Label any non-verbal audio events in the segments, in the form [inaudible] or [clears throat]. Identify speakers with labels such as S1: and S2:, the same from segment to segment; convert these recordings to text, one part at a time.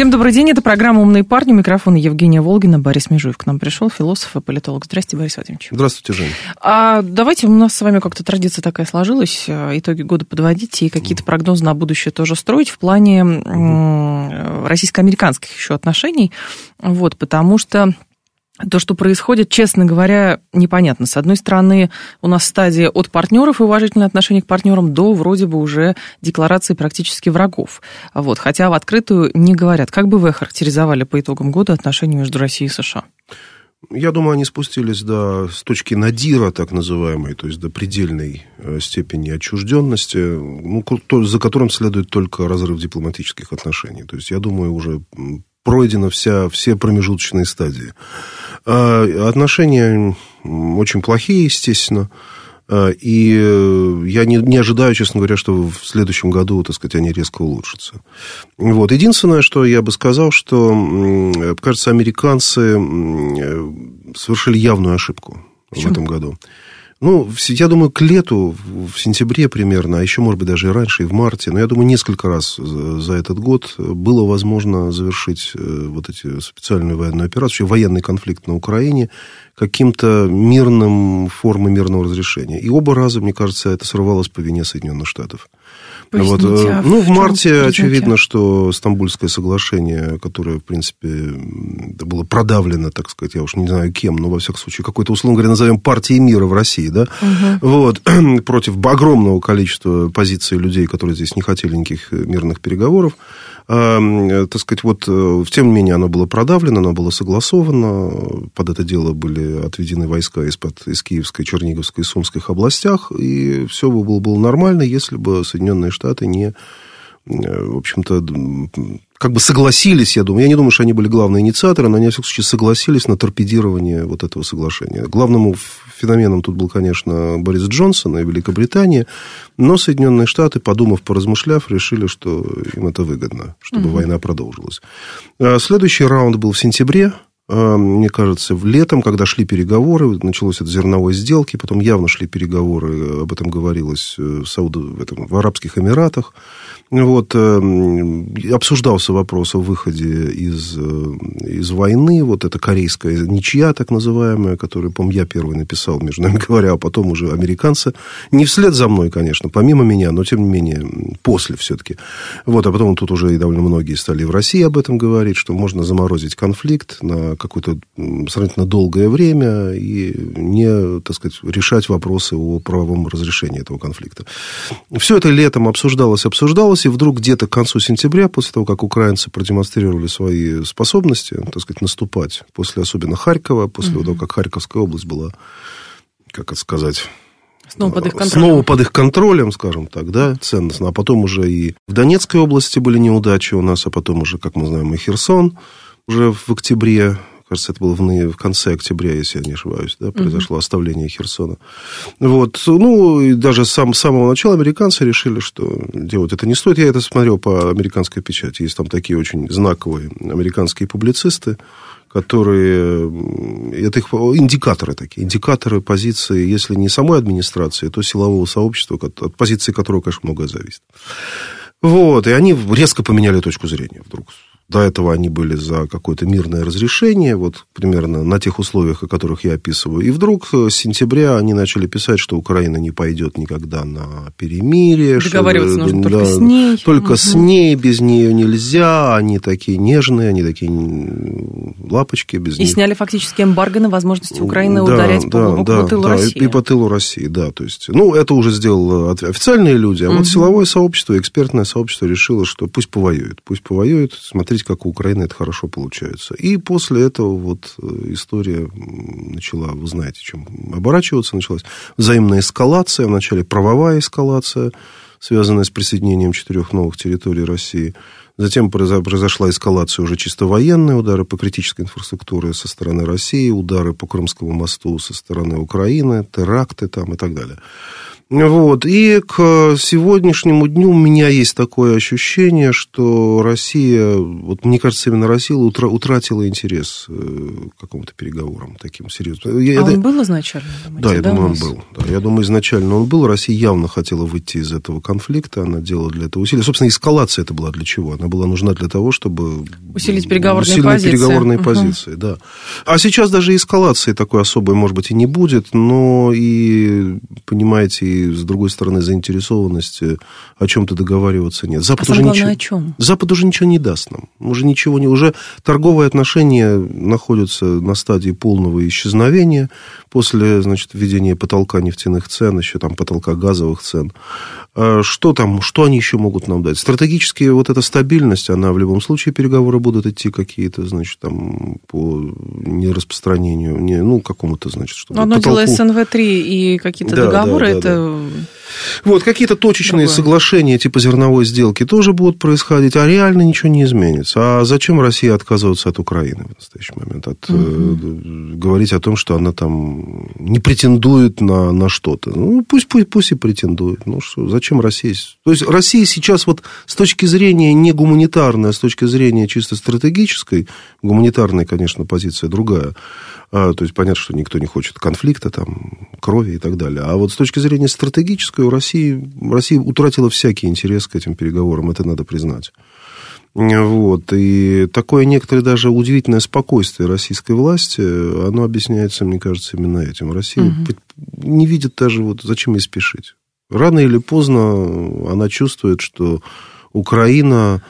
S1: Всем добрый день, это программа «Умные парни». Микрофон Евгения Волгина, Борис Межуев к нам пришел, философ и политолог. Здравствуйте, Борис Владимирович.
S2: Здравствуйте, Женя.
S1: А давайте, у нас с вами как-то традиция такая сложилась, э, итоги года подводить и какие-то прогнозы на будущее тоже строить в плане российско-американских еще отношений. Вот, потому что то, что происходит, честно говоря, непонятно. С одной стороны, у нас стадия от партнеров и уважительное отношение к партнерам до вроде бы уже декларации практически врагов. Вот, хотя в открытую не говорят. Как бы вы охарактеризовали по итогам года отношения между Россией и США?
S2: Я думаю, они спустились до с точки надира, так называемой, то есть до предельной э, степени отчужденности, ну, за которым следует только разрыв дипломатических отношений. То есть, я думаю, уже пройдена вся, все промежуточные стадии. А, отношения очень плохие, естественно. А, и э, я не, не ожидаю, честно говоря, что в следующем году, так сказать, они резко улучшатся. Вот. Единственное, что я бы сказал, что, кажется, американцы совершили явную ошибку Почему? в этом году. Ну, я думаю, к лету, в сентябре примерно, а еще, может быть, даже и раньше, и в марте, но я думаю, несколько раз за этот год было возможно завершить э, вот эти специальную военную операцию, военный конфликт на Украине каким-то мирным формой мирного разрешения. И оба раза, мне кажется, это сорвалось по вине Соединенных Штатов. Вот. Э, а ну, в, в марте очевидно, что Стамбульское соглашение, которое, в принципе, было продавлено, так сказать, я уж не знаю кем, но, во всяком случае, какой-то, условно говоря, назовем партией мира в России, да, угу. вот, [clears throat] против огромного количества позиций людей, которые здесь не хотели никаких мирных переговоров, так сказать, вот, э, тем не менее, оно было продавлено, оно было согласовано, под это дело были отведены войска из-под, из Киевской, Черниговской и Сумских областях, и все было, было нормально, если бы Соединенные Штаты не э, в общем-то, как бы согласились, я думаю, я не думаю, что они были главные инициаторы, но они, во всяком случае, согласились на торпедирование вот этого соглашения. Главным феноменом тут был, конечно, Борис Джонсон и Великобритания, но Соединенные Штаты, подумав, поразмышляв, решили, что им это выгодно, чтобы угу. война продолжилась. А следующий раунд был в сентябре, мне кажется, в летом, когда шли переговоры, началось это зерновой сделки, потом явно шли переговоры, об этом говорилось в, Сауд... в, этом, в Арабских Эмиратах. Вот, эм, обсуждался вопрос о выходе из, э, из войны. Вот эта корейская ничья, так называемая, которую, по-моему, я первый написал, между нами [laughs] говоря, а потом уже американцы. Не вслед за мной, конечно, помимо меня, но, тем не менее, после все-таки. Вот, а потом тут уже и довольно многие стали в России об этом говорить, что можно заморозить конфликт на какое-то сравнительно долгое время и не, так сказать, решать вопросы о правовом разрешении этого конфликта. Все это летом обсуждалось, обсуждалось, и вдруг где-то к концу сентября, после того, как украинцы продемонстрировали свои способности, так сказать, наступать, после особенно Харькова, после угу. того, как Харьковская область была, как это сказать...
S1: Снова под их контролем.
S2: Снова под их контролем, скажем так, да, ценностно. А потом уже и в Донецкой области были неудачи у нас, а потом уже, как мы знаем, и Херсон уже в октябре кажется, это было в, в конце октября, если я не ошибаюсь, да, произошло угу. оставление Херсона. Вот, ну, и даже с сам, самого начала американцы решили, что делать это не стоит. Я это смотрел по американской печати. Есть там такие очень знаковые американские публицисты, которые... Это их индикаторы такие, индикаторы позиции, если не самой администрации, то силового сообщества, от позиции которого, конечно, многое зависит. Вот, и они резко поменяли точку зрения вдруг до этого они были за какое-то мирное разрешение, вот примерно на тех условиях, о которых я описываю. И вдруг с сентября они начали писать, что Украина не пойдет никогда на перемирие.
S1: Договариваться
S2: что,
S1: нужно
S2: да,
S1: только с ней.
S2: Только угу. с ней, без нее нельзя. Они такие нежные, они такие лапочки. Без
S1: и
S2: них.
S1: сняли фактически эмбарго на возможности Украины да, ударять да, по, да, по тылу да, России.
S2: И по тылу России, да. То есть, ну, это уже сделали официальные люди, а угу. вот силовое сообщество, экспертное сообщество решило, что пусть повоюет. Пусть повоюет, смотрите, смотреть, как у Украины это хорошо получается. И после этого вот э, история начала, вы знаете, чем оборачиваться началась. Взаимная эскалация, вначале правовая эскалация, связанная с присоединением четырех новых территорий России. Затем произошла эскалация уже чисто военная, удары по критической инфраструктуре со стороны России, удары по Крымскому мосту со стороны Украины, теракты там и так далее. Вот. И к сегодняшнему дню у меня есть такое ощущение, что Россия, вот мне кажется, именно Россия утратила интерес э, к какому-то переговорам таким серьезным.
S1: А это... он был изначально?
S2: Думаете, да, я да, думаю, он был. Да, я думаю, изначально он был. Россия явно хотела выйти из этого конфликта, она делала для этого усилия. Собственно, эскалация это была для чего? Она была нужна для того, чтобы...
S1: Усилить переговорные позиции.
S2: переговорные угу. позиции, да. А сейчас даже эскалации такой особой, может быть, и не будет, но и, понимаете, и с другой стороны, заинтересованности э, о чем-то договариваться нет.
S1: Запад а уже главное, ничего, о чем?
S2: Запад уже ничего не даст нам. Уже ничего не... Уже торговые отношения находятся на стадии полного исчезновения после, значит, введения потолка нефтяных цен, еще там потолка газовых цен. А что там, что они еще могут нам дать? Стратегически вот эта стабильность, она в любом случае, переговоры будут идти какие-то, значит, там, по нераспространению, не, ну, какому-то, значит,
S1: чтобы... Одно потолку... дело СНВ-3 и какие-то да, договоры, да, да, это... Да.
S2: Вот, какие-то точечные Другое. соглашения типа зерновой сделки тоже будут происходить, а реально ничего не изменится. А зачем России отказываться от Украины в настоящий момент? От, угу. э, говорить о том, что она там не претендует на, на что-то. Ну, пусть, пусть, пусть и претендует. Ну, что, зачем Россия? То есть, Россия сейчас вот с точки зрения не гуманитарной, а с точки зрения чисто стратегической, гуманитарная, конечно, позиция другая, а, то есть понятно, что никто не хочет конфликта, там, крови и так далее. А вот с точки зрения стратегической у России, Россия утратила всякий интерес к этим переговорам, это надо признать. Вот. И такое некоторое даже удивительное спокойствие российской власти, оно объясняется, мне кажется, именно этим. Россия угу. не видит даже, вот зачем ей спешить. Рано или поздно она чувствует, что Украина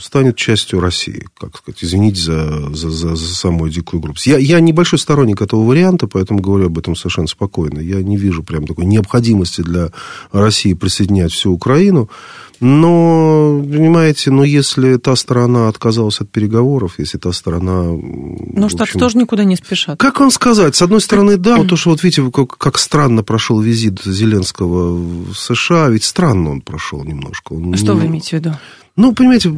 S2: станет частью России, как сказать, извините за, за, за, за самую дикую грубость. Я, я небольшой сторонник этого варианта, поэтому говорю об этом совершенно спокойно. Я не вижу прям такой необходимости для России присоединять всю Украину. Но, понимаете, но если та сторона отказалась от переговоров, если та сторона...
S1: Ну, Штаты тоже никуда не спешат.
S2: Как вам сказать? С одной стороны, да, вот то, что вот видите, как, как странно прошел визит Зеленского в США, ведь странно он прошел немножко. Он,
S1: что вы имеете в виду?
S2: Ну, понимаете,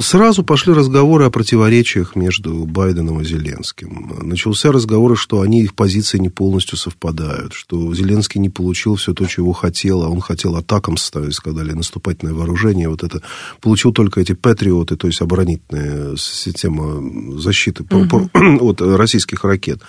S2: сразу пошли разговоры о противоречиях между Байденом и Зеленским. Начался разговор, что они, их позиции не полностью совпадают, что Зеленский не получил все то, чего хотел, а он хотел атакам ставить, сказали, наступательное вооружение. Вот это получил только эти патриоты, то есть оборонительная система защиты угу. [clears throat] от российских ракет.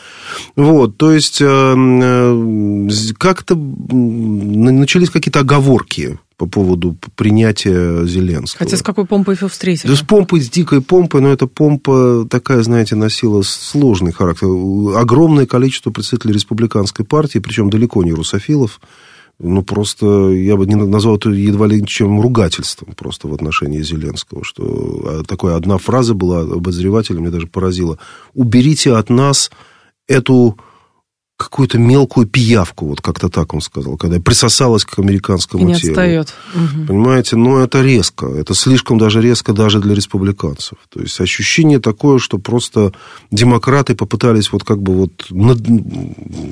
S2: Вот, то есть э, э, как-то начались какие-то оговорки по поводу принятия Зеленского.
S1: Хотя с какой помпой его встретили?
S2: Да с помпой, с дикой помпой, но эта помпа такая, знаете, носила сложный характер. Огромное количество представителей республиканской партии, причем далеко не русофилов, ну, просто я бы не назвал это едва ли чем ругательством просто в отношении Зеленского, что а, такая одна фраза была обозревателя, мне даже поразила. «Уберите от нас эту какую-то мелкую пиявку, вот как-то так он сказал, когда присосалась к американскому
S1: И не
S2: телу.
S1: отстает.
S2: Понимаете, но это резко, это слишком даже резко даже для республиканцев. То есть ощущение такое, что просто демократы попытались вот как бы вот над,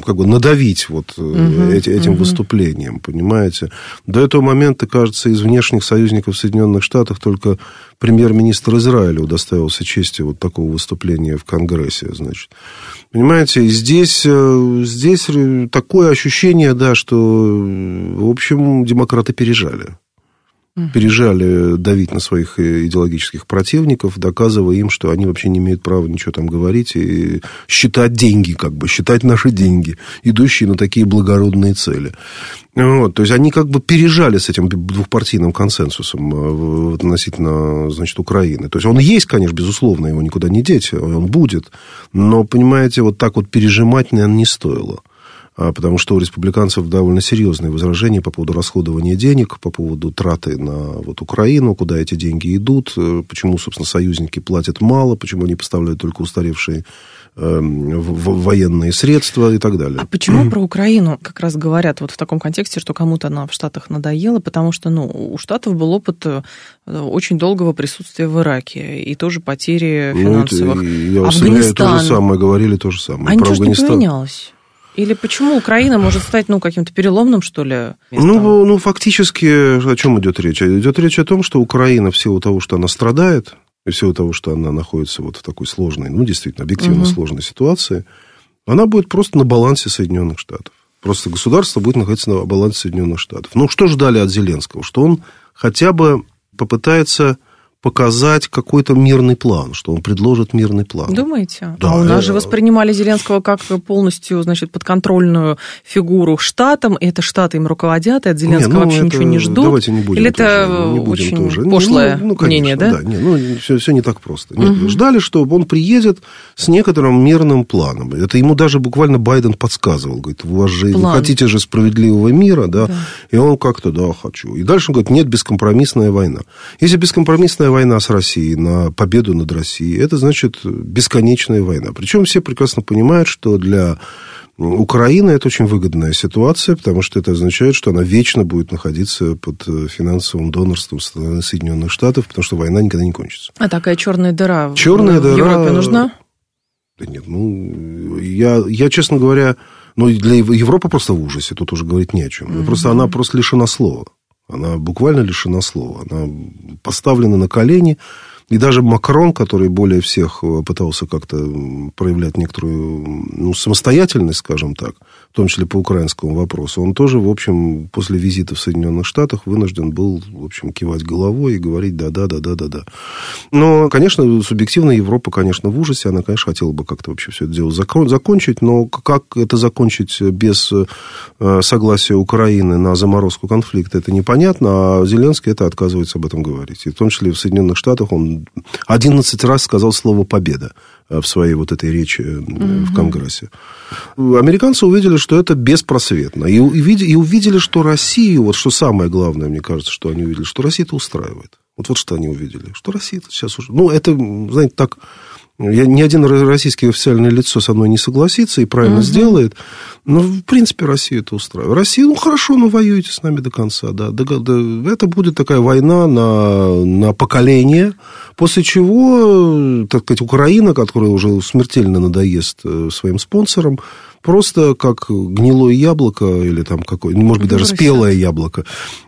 S2: как бы надавить вот угу, эти, этим угу. выступлением, понимаете. До этого момента, кажется, из внешних союзников в Соединенных Штатах только премьер-министр Израиля удостоился чести вот такого выступления в Конгрессе, значит. Понимаете, здесь, э, здесь такое ощущение, да, что, в общем, демократы пережали. Пережали давить на своих э, идеологических противников, доказывая им, что они вообще не имеют права ничего там говорить и считать деньги, как бы, считать наши деньги, идущие на такие благородные цели. Вот, то есть они как бы пережали с этим двухпартийным консенсусом э, относительно, значит, Украины. То есть он есть, конечно, безусловно, его никуда не деть, он будет. Но, понимаете, вот так вот пережимать, наверное, не стоило. А, потому что у республиканцев довольно серьезные возражения по поводу расходования денег, по поводу траты на вот Украину, куда эти деньги идут, э, почему, собственно, союзники платят мало, почему они поставляют только устаревшие Эм, военные средства и так далее.
S1: А почему про Украину как раз говорят вот в таком контексте, что кому-то она в Штатах надоела? Потому что ну, у Штатов был опыт э, очень долгого присутствия в Ираке и тоже потери ну, финансовых. Ну,
S2: я Афганистан. то же самое, говорили то же самое.
S1: А ничего не поменялось? Или почему Украина может стать, ну, каким-то переломным, что ли?
S2: Местом? Ну, ну, фактически, о чем идет речь? Идет речь о том, что Украина в силу того, что она страдает, и в силу того, что она находится вот в такой сложной, ну, действительно, объективно угу. сложной ситуации, она будет просто на балансе Соединенных Штатов. Просто государство будет находиться на балансе Соединенных Штатов. Ну, что ждали от Зеленского? Что он хотя бы попытается показать какой-то мирный план, что он предложит мирный план.
S1: Думаете? Да. А у нас же воспринимали Зеленского как полностью, значит, подконтрольную фигуру штатам, и это штаты им руководят, и от Зеленского не, ну, вообще это... ничего не ждут.
S2: Давайте не будем
S1: Или это не будем очень тоже. пошлое ну, ну, конечно, мнение, да?
S2: Да, не, ну, все, все не так просто. Нет, угу. Ждали, что он приедет с некоторым мирным планом. Это ему даже буквально Байден подсказывал. Говорит, у вас же, вы хотите же справедливого мира, да? да? И он как-то, да, хочу. И дальше он говорит, нет, бескомпромиссная война. Если бескомпромиссная война с Россией, на победу над Россией, это значит бесконечная война. Причем все прекрасно понимают, что для Украины это очень выгодная ситуация, потому что это означает, что она вечно будет находиться под финансовым донорством Соединенных Штатов, потому что война никогда не кончится.
S1: А такая черная дыра
S2: черная
S1: в
S2: дыра...
S1: Европе нужна?
S2: Да нет, ну, я, я честно говоря, ну, для Европы просто в ужасе, тут уже говорить не о чем. Mm-hmm. Просто она просто лишена слова. Она буквально лишена слова. Она поставлена на колени. И даже Макрон, который более всех пытался как-то проявлять некоторую ну, самостоятельность, скажем так, в том числе по украинскому вопросу, он тоже, в общем, после визита в Соединенных Штатах вынужден был, в общем, кивать головой и говорить да-да-да-да-да-да. Но, конечно, субъективно Европа, конечно, в ужасе, она, конечно, хотела бы как-то вообще все это дело закончить, но как это закончить без э, согласия Украины на заморозку конфликта, это непонятно, а Зеленский это отказывается об этом говорить. И в том числе в Соединенных Штатах он 11 раз сказал слово «победа». Э, в своей вот этой речи угу. в Конгрессе. Американцы увидели, что это беспросветно. И, увидели, и увидели, что Россию, вот что самое главное, мне кажется, что они увидели, что Россия это устраивает. Вот, вот что они увидели. Что Россия сейчас уже... Ну, это, знаете, так я, ни один российский официальное лицо со мной не согласится и правильно угу. сделает. Но, в принципе, Россию это устраивает. Россия, ну, хорошо, ну, воюете с нами до конца. Да. Это будет такая война на, на поколение, после чего, так сказать, Украина, которая уже смертельно надоест э, своим спонсорам, просто как гнилое яблоко или там какое, может быть, даже спелое яблоко,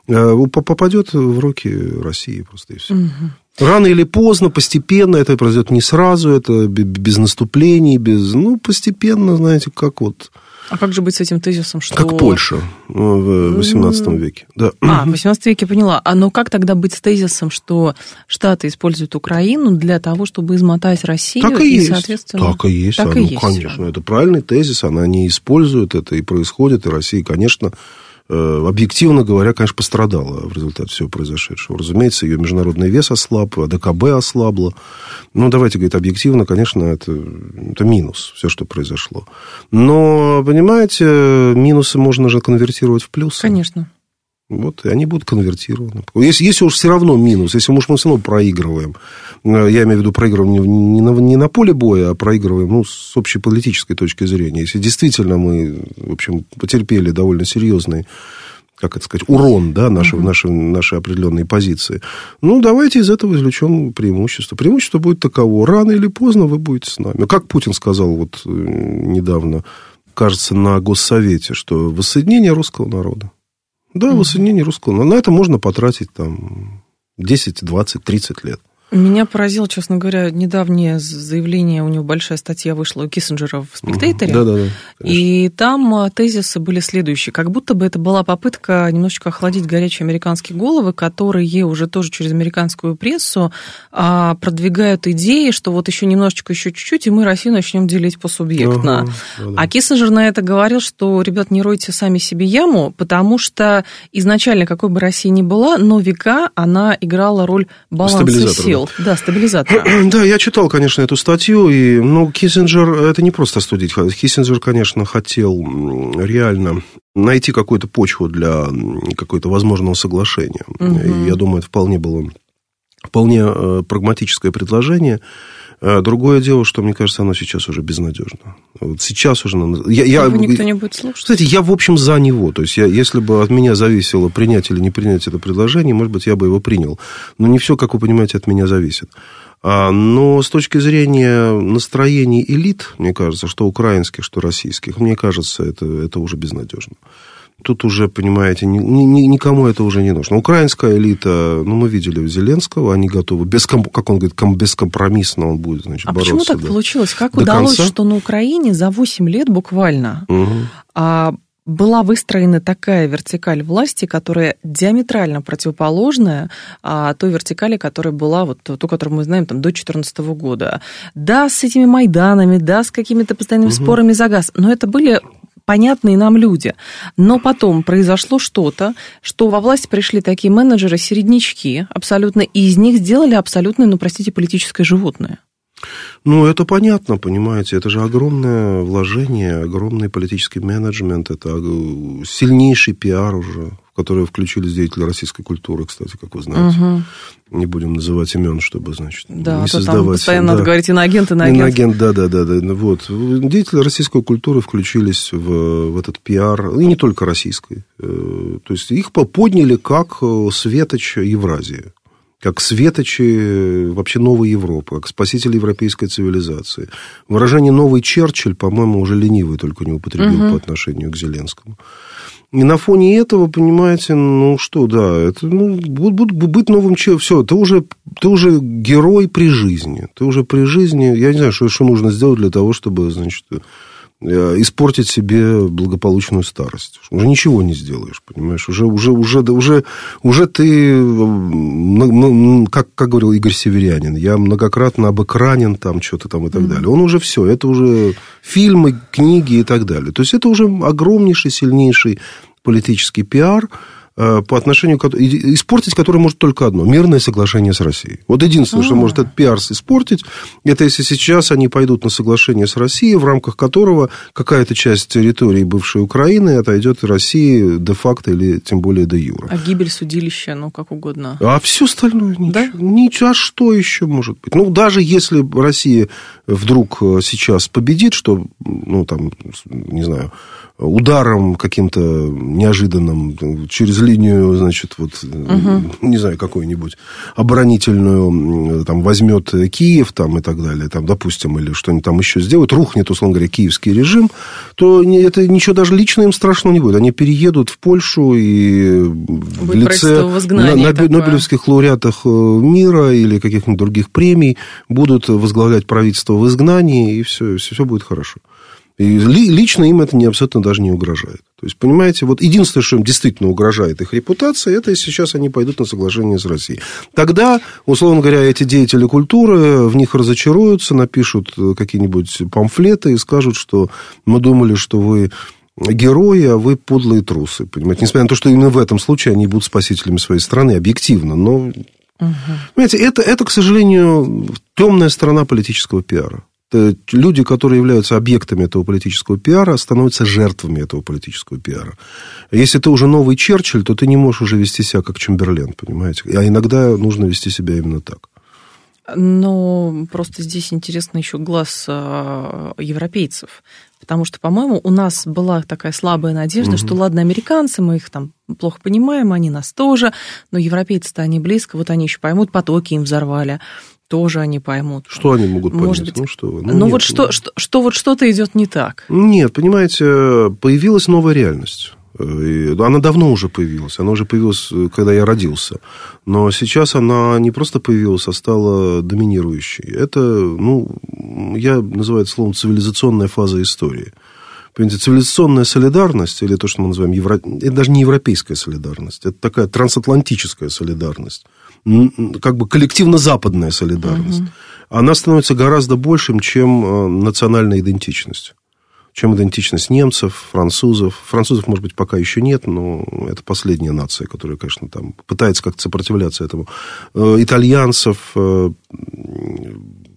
S2: э, попадет в руки России просто и все. Угу. Рано или поздно, постепенно, это произойдет не сразу, это без наступлений, без, ну, постепенно, знаете, как вот...
S1: А как же быть с этим тезисом, что...
S2: Как Польша в 18 веке. Да.
S1: А, в 18 веке поняла. А но как тогда быть с тезисом, что Штаты используют Украину для того, чтобы измотать Россию?
S2: Так и,
S1: и
S2: есть.
S1: Соответственно...
S2: Так и есть. Так а, и ну, есть. конечно, это правильный тезис, она не использует это, и происходит, и Россия, конечно, объективно говоря, конечно, пострадала в результате всего произошедшего. Разумеется, ее международный вес ослаб, АДКБ ослабло. Ну, давайте говорить объективно, конечно, это, это минус, все, что произошло. Но, понимаете, минусы можно же конвертировать в плюсы.
S1: Конечно.
S2: Вот, и они будут конвертированы. Если, если уж все равно минус, если уж мы все равно проигрываем, э, я имею в виду проигрываем не, не, на, не на поле боя, а проигрываем ну, с общей политической точки зрения. Если действительно мы, в общем, потерпели довольно серьезный как это сказать, урон да, нашей, uh-huh. нашей, нашей определенной позиции. Ну, давайте из этого извлечем преимущество. Преимущество будет таково. Рано или поздно вы будете с нами. Как Путин сказал вот э, недавно, кажется, на Госсовете, что воссоединение русского народа. Да, воссоединение русского. Но на это можно потратить там 10, 20, 30 лет.
S1: Меня поразило, честно говоря, недавнее заявление, у него большая статья вышла у Киссинджера в «Спектейторе».
S2: Да, да, да.
S1: И там а, тезисы были следующие. Как будто бы это была попытка немножечко охладить горячие американские головы, которые уже тоже через американскую прессу а, продвигают идеи, что вот еще немножечко, еще чуть-чуть, и мы Россию начнем делить. Ага, да, да. А Киссинджер на это говорил, что, ребят, не ройте сами себе яму, потому что изначально, какой бы Россия ни была, но века она играла роль баланса сил говорил. Да, стабилизатор.
S2: Да, я читал, конечно, эту статью. И, ну, Киссинджер, это не просто студить. Киссинджер, конечно, хотел реально найти какую-то почву для какого-то возможного соглашения. Угу. И я думаю, это вполне было вполне э, прагматическое предложение. А другое дело, что, мне кажется, оно сейчас уже безнадежно. Вот сейчас уже...
S1: Я, я, Его никто не будет слушать.
S2: Кстати, я, в общем, за него. То есть, я, если бы от меня зависело принять или не принять это предложение, может быть, я бы его принял. Но не все, как вы понимаете, от меня зависит. А, но с точки зрения настроений элит, мне кажется, что украинских, что российских, мне кажется, это, это уже безнадежно. Тут уже, понимаете, ни, ни, никому это уже не нужно. Украинская элита, ну, мы видели у Зеленского, они готовы, без, как он говорит, бескомпромиссно он будет, значит,
S1: а
S2: бороться.
S1: Почему так
S2: да,
S1: получилось? Как удалось, конца? что на Украине за 8 лет буквально угу. а, была выстроена такая вертикаль власти, которая диаметрально противоположная а, той вертикали, которая была, вот ту, которую мы знаем там, до 2014 года. Да, с этими Майданами, да, с какими-то постоянными угу. спорами за газ, но это были понятные нам люди. Но потом произошло что-то, что во власть пришли такие менеджеры-середнячки абсолютно, и из них сделали абсолютно, ну, простите, политическое животное.
S2: Ну, это понятно, понимаете, это же огромное вложение, огромный политический менеджмент, это сильнейший пиар уже, в который включились деятели российской культуры, кстати, как вы знаете. Угу. Не будем называть имен, чтобы, значит,
S1: да,
S2: не
S1: а
S2: создавать...
S1: Там постоянно да. надо говорить иноагент, иноагент.
S2: Иноагент, да, да, да, да. Вот. Деятели российской культуры включились в, в этот пиар, и не только российской. Э, то есть их подняли как э, светоч Евразии как светочи вообще новой Европы, как спасители европейской цивилизации. Выражение «новый Черчилль», по-моему, уже ленивый только не употребил угу. по отношению к Зеленскому. И на фоне этого, понимаете, ну что, да, это ну, будет быть новым человеком. Все, ты уже, ты уже герой при жизни. Ты уже при жизни. Я не знаю, что, что нужно сделать для того, чтобы, значит, испортить себе благополучную старость. Уже ничего не сделаешь, понимаешь? Уже, уже, уже, уже, уже ты, как, как говорил Игорь Северянин, я многократно обыкранен, там, что-то там и так mm-hmm. далее. Он уже все, это уже фильмы, книги и так далее. То есть, это уже огромнейший, сильнейший политический пиар, Э, по отношению к... Испортить который может только одно. Мирное соглашение с Россией. Вот единственное, А-а-а. что может этот пиар испортить, это если сейчас они пойдут на соглашение с Россией, в рамках которого какая-то часть территории бывшей Украины отойдет России де-факто или тем более де-юра.
S1: А гибель судилища, ну, как угодно.
S2: А все остальное ничего. Да? Ничего. А что еще может быть? Ну, даже если Россия вдруг э, сейчас победит, что, ну, там, не знаю, ударом каким-то неожиданным через линию, значит, вот, угу. не знаю, какую-нибудь оборонительную, там, возьмет Киев, там, и так далее, там, допустим, или что-нибудь там еще сделают, рухнет, условно говоря, киевский режим, то это ничего даже лично им страшного не будет. Они переедут в Польшу и будет в лице на, на Нобелевских лауреатах э, мира или каких-нибудь других премий будут возглавлять правительство в изгнании, и все, все, все будет хорошо. И лично им это не, абсолютно даже не угрожает. То есть, понимаете, вот единственное, что им действительно угрожает их репутации, это сейчас они пойдут на соглашение с Россией. Тогда, условно говоря, эти деятели культуры в них разочаруются, напишут какие-нибудь памфлеты и скажут, что мы думали, что вы герои, а вы подлые трусы. Понимаете? Несмотря на то, что именно в этом случае они будут спасителями своей страны, объективно. Но, угу. понимаете, это, это, к сожалению, темная сторона политического пиара. Э, люди, которые являются объектами этого политического пиара, становятся жертвами этого политического пиара. Если ты уже новый Черчилль, то ты не можешь уже вести себя как Чемберлен, понимаете? А иногда нужно вести себя именно так.
S1: Но просто здесь интересно еще глаз э, европейцев. Потому что, по-моему, у нас была такая слабая надежда, угу. что ладно, американцы, мы их там плохо понимаем, они нас тоже, но европейцы-то они близко, вот они еще поймут, потоки им взорвали тоже они поймут.
S2: Что они могут понять?
S1: Может быть, ну, что, ну, ну нет, вот что, ну... что, что вот что-то идет не так.
S2: Нет, понимаете, появилась новая реальность. Она давно уже появилась. Она уже появилась, когда я родился. Но сейчас она не просто появилась, а стала доминирующей. Это, ну, я называю это словом цивилизационная фаза истории. Понимаете, цивилизационная солидарность, или то, что мы называем евро... это даже не европейская солидарность, это такая трансатлантическая солидарность как бы коллективно-западная солидарность, угу. она становится гораздо большим, чем э, национальная идентичность чем идентичность немцев, французов. Французов, может быть, пока еще нет, но это последняя нация, которая, конечно, там пытается как-то сопротивляться этому. Э, итальянцев, э,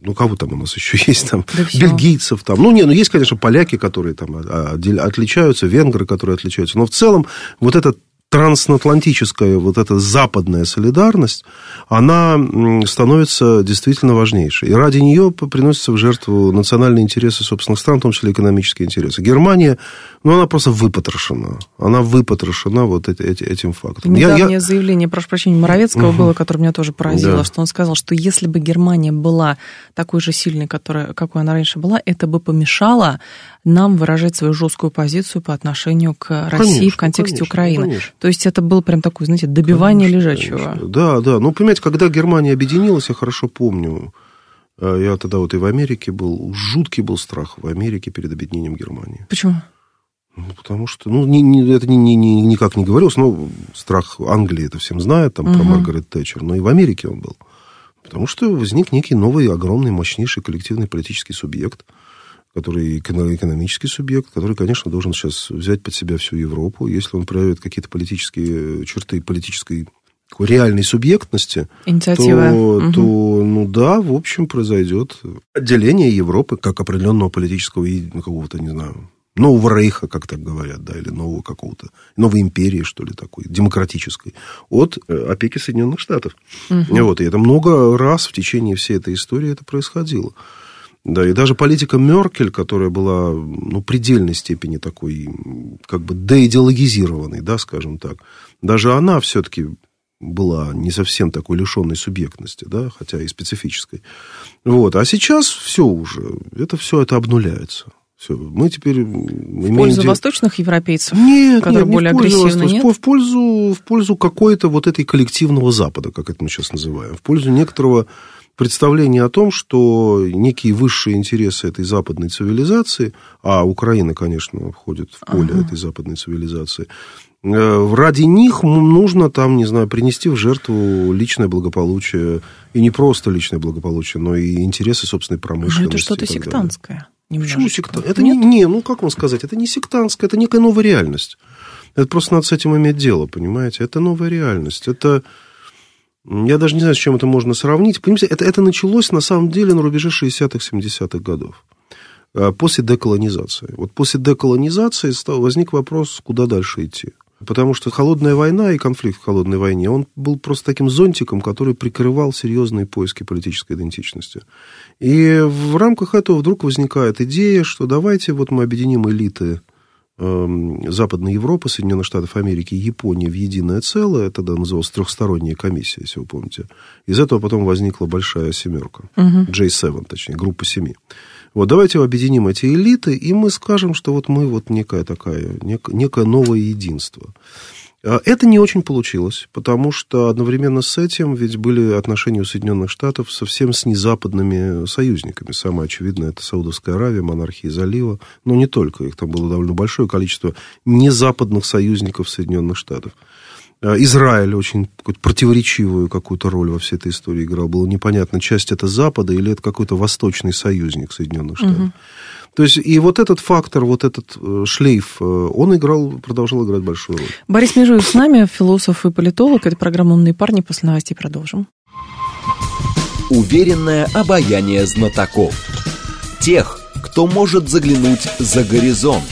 S2: ну, кого там у нас еще [laughs] есть, там, да бельгийцев, там, ну, не, ну, есть, конечно, поляки, которые там отличаются, венгры, которые отличаются, но в целом вот этот трансатлантическая вот эта западная солидарность, она становится действительно важнейшей. И ради нее приносятся в жертву национальные интересы собственных стран, в том числе экономические интересы. Германия, ну, она просто выпотрошена. Она выпотрошена вот эти, эти, этим фактом.
S1: Недавнее я, я... заявление, прошу прощения, Моровецкого угу. было, которое меня тоже поразило, да. что он сказал, что если бы Германия была такой же сильной, которая, какой она раньше была, это бы помешало нам выражать свою жесткую позицию по отношению к России конечно, в контексте конечно, Украины. Конечно. То есть это было прям такое, знаете, добивание конечно, лежачего. Конечно.
S2: Да, да. Ну, понимаете, когда Германия объединилась, я хорошо помню, э, я тогда вот и в Америке был, жуткий был страх в Америке перед объединением Германии.
S1: Почему?
S2: Ну, потому что, ну, не, не, это не, не, не, никак не говорилось, но страх Англии это всем знают, там, угу. про Маргарет Тэтчер, но и в Америке он был. Потому что возник некий новый, огромный, мощнейший коллективный политический субъект – который экономический субъект, который, конечно, должен сейчас взять под себя всю Европу. Если он проявит какие-то политические черты политической реальной субъектности,
S1: Инициатива.
S2: то, угу. то, ну да, в общем, произойдет отделение Европы как определенного политического, ну, какого-то, не знаю, нового рейха, как так говорят, да, или нового какого-то, новой империи, что ли, такой, демократической, от э, опеки Соединенных Штатов. Угу. Вот, и это много раз в течение всей этой истории это происходило. Да, и даже политика Меркель, которая была ну, предельной степени такой, как бы деидеологизированной, да, скажем так, даже она все-таки была не совсем такой лишенной субъектности, да, хотя и специфической. Вот. А сейчас все уже, это все это обнуляется. Все. Мы теперь
S1: в пользу дел... восточных европейцев,
S2: нет, которые нет, более агрессивны, нет? В пользу, в пользу какой-то вот этой коллективного Запада, как это мы сейчас называем, в пользу некоторого представление о том, что некие высшие интересы этой западной цивилизации, а Украина, конечно, входит в поле ага. этой западной цивилизации, э, ради них нужно там, не знаю, принести в жертву личное благополучие, и не просто личное благополучие, но и интересы собственной промышленности. Но
S1: это что-то сектантское.
S2: Почему сектантское? Это не, не, ну как вам сказать, это не сектантское, это некая новая реальность. Это просто надо с этим иметь дело, понимаете? Это новая реальность. Это я даже не знаю, с чем это можно сравнить. Понимаете, это, это началось на самом деле на рубеже 60-х, 70-х годов. Э, после деколонизации. Вот после деколонизации стал, возник вопрос, куда дальше идти. Потому что холодная война и конфликт в холодной войне, он был просто таким зонтиком, который прикрывал серьезные поиски политической идентичности. И в рамках этого вдруг возникает идея, что давайте вот мы объединим элиты Западной Европы, Соединенных Штатов Америки и Японии в единое целое, это тогда называлась трехсторонняя комиссия, если вы помните. Из этого потом возникла большая семерка, uh-huh. J7, точнее, группа семи. Вот давайте объединим эти элиты, и мы скажем, что вот мы вот некое такая, некое новое единство. А это не очень получилось, потому что одновременно с этим ведь были отношения у Соединенных Штатов совсем с незападными союзниками. Самое очевидное – это Саудовская Аравия, монархии залива, но не только. Их там было довольно большое количество незападных союзников Соединенных Штатов. А Израиль очень противоречивую какую-то роль во всей этой истории играл. Было непонятно, часть это Запада или это какой-то восточный союзник Соединенных Штатов. Угу. То есть, и вот этот фактор, вот этот э, шлейф, э, он играл, продолжал играть большую роль.
S1: Борис Межуев с нами, философ и политолог. Это программа «Умные парни». После новостей продолжим.
S3: Уверенное обаяние знатоков. Тех, кто может заглянуть за горизонт.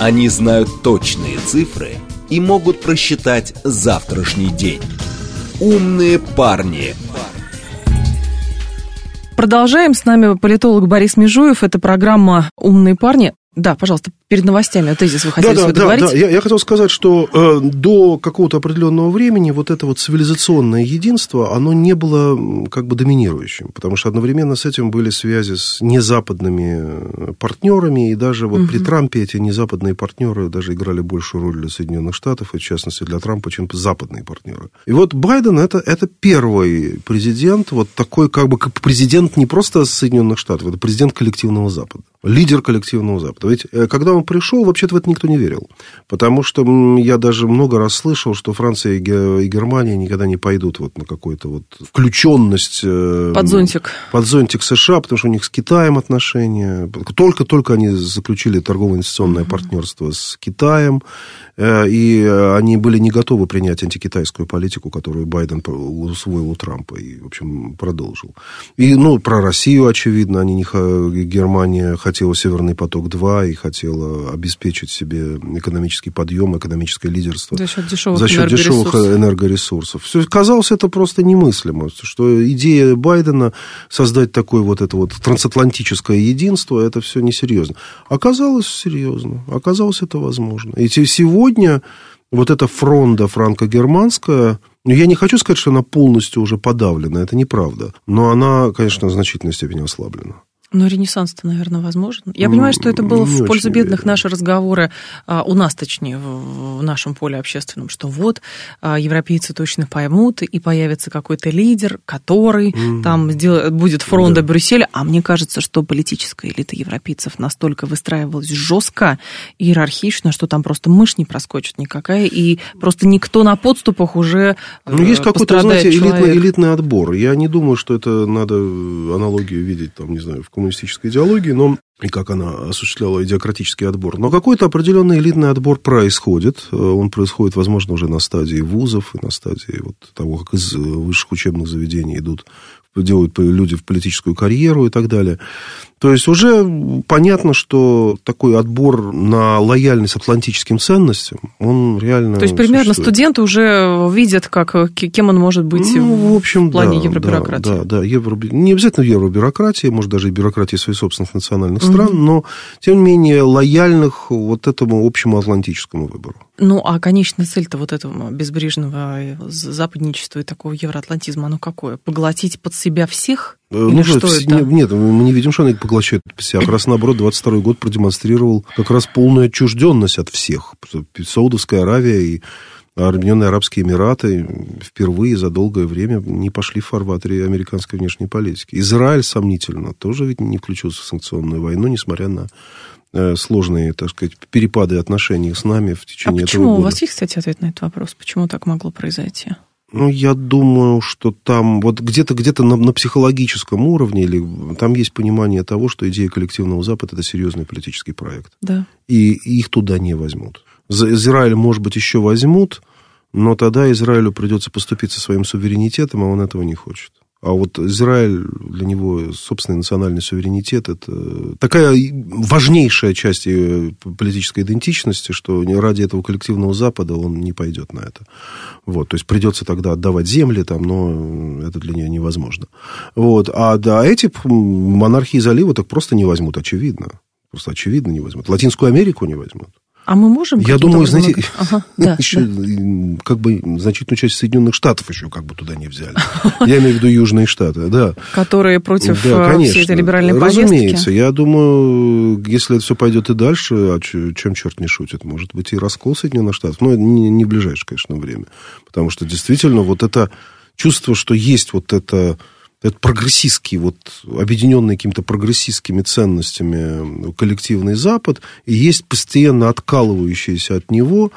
S3: Они знают точные цифры и могут просчитать завтрашний день. «Умные парни»
S1: Продолжаем. С нами политолог Борис Межуев. Это программа «Умные парни». Да, пожалуйста, перед новостями тезис вы хотели
S2: да,
S1: да, договорить?
S2: Да, я, я хотел сказать, что э, до какого-то определенного времени вот это вот цивилизационное единство, оно не было как бы доминирующим, потому что одновременно с этим были связи с незападными э, партнерами, и даже вот угу. при Трампе эти незападные партнеры даже играли большую роль для Соединенных Штатов, и в частности для Трампа, чем западные партнеры. И вот Байден это, это первый президент, вот такой как бы как президент не просто Соединенных Штатов, это президент коллективного Запада, лидер коллективного Запада. Ведь э, когда он он пришел, вообще-то в это никто не верил. Потому что я даже много раз слышал, что Франция и Германия никогда не пойдут вот на какую-то вот включенность... Э,
S1: под зонтик.
S2: Под зонтик США, потому что у них с Китаем отношения. Только-только они заключили торгово-инвестиционное uh-huh. партнерство с Китаем. Э, и они были не готовы принять антикитайскую политику, которую Байден усвоил у Трампа и, в общем, продолжил. И, ну, про Россию, очевидно, они не, Германия хотела «Северный поток-2» и хотела обеспечить себе экономический подъем, экономическое лидерство.
S1: За счет дешевых,
S2: за счет энергоресурсов. дешевых энергоресурсов. Все, казалось, это просто немыслимо, что идея Байдена создать такое вот это вот трансатлантическое единство, это все несерьезно. Оказалось серьезно, оказалось это возможно. И сегодня вот эта фронта франко-германская, ну, я не хочу сказать, что она полностью уже подавлена, это неправда, но она, конечно, в значительной степени ослаблена.
S1: Но ренессанс-то, наверное, возможен. Я понимаю, что это было в пользу бедных наши разговоры, а, у нас, точнее, в нашем поле общественном, что вот а, европейцы точно поймут, и появится какой-то лидер, который mm. там сделает, будет фронт да. до Брюсселя. А мне кажется, что политическая элита европейцев настолько выстраивалась жестко, иерархично, что там просто мышь не проскочит никакая, и просто никто на подступах уже
S2: Ну, есть какой-то, знаете, элитный, элитный отбор. Я не думаю, что это надо аналогию видеть, там, не знаю, в коммунистической идеологии, но и как она осуществляла идиократический отбор. Но какой-то определенный элитный отбор происходит. Э, он происходит, возможно, уже на стадии вузов и на стадии вот того, как из высших учебных заведений идут делают люди в политическую карьеру и так далее. То есть уже понятно, что такой отбор на лояльность атлантическим ценностям, он реально
S1: То есть примерно существует. студенты уже видят, как, кем он может быть ну, в, общем, в плане
S2: да,
S1: евробюрократии.
S2: Да, да, да евро... не обязательно евробюрократии, может даже и бюрократии своих собственных национальных стран, угу. но тем не менее лояльных вот этому общему атлантическому выбору.
S1: Ну, а конечная цель-то вот этого безбрежного западничества и такого евроатлантизма, оно какое? Поглотить под себя всех?
S2: Э, ну, что это? Нет, мы не видим, что они поглощают под себя. Как раз наоборот, 22 год продемонстрировал как раз полную отчужденность от всех. Саудовская Аравия и Объединенные Арабские Эмираты впервые за долгое время не пошли в фарватере американской внешней политики. Израиль сомнительно тоже ведь не включился в санкционную войну, несмотря на Э, сложные, так сказать, перепады отношений с нами в течение
S1: а
S2: почему? этого
S1: года. У вас есть, кстати, ответ на этот вопрос? Почему так могло произойти?
S2: Ну, я думаю, что там вот где-то где на, на психологическом уровне или там есть понимание того, что идея коллективного Запада это серьезный политический проект.
S1: Да.
S2: И, и их туда не возьмут. Израиль, может быть, еще возьмут, но тогда Израилю придется поступить со своим суверенитетом, а он этого не хочет. А вот Израиль, для него собственный национальный суверенитет – это такая важнейшая часть политической идентичности, что ради этого коллективного Запада он не пойдет на это. Вот, то есть придется тогда отдавать земли, там, но это для нее невозможно. Вот, а да, эти монархии залива так просто не возьмут, очевидно. Просто очевидно не возьмут. Латинскую Америку не возьмут.
S1: А мы можем...
S2: Я думаю, знаете, ага, [laughs] да, еще да. как бы значительную часть Соединенных Штатов еще как бы туда не взяли. [laughs] Я имею в виду Южные Штаты, да.
S1: Которые против да, конечно. всей этой либеральной повестки.
S2: Разумеется. Я думаю, если это все пойдет и дальше, а чем черт не шутит, может быть и раскол Соединенных Штатов. Но не, не в ближайшее, конечно, время. Потому что действительно вот это чувство, что есть вот это этот прогрессистский, вот, объединенный какими-то прогрессистскими ценностями коллективный Запад, и есть постоянно откалывающиеся от него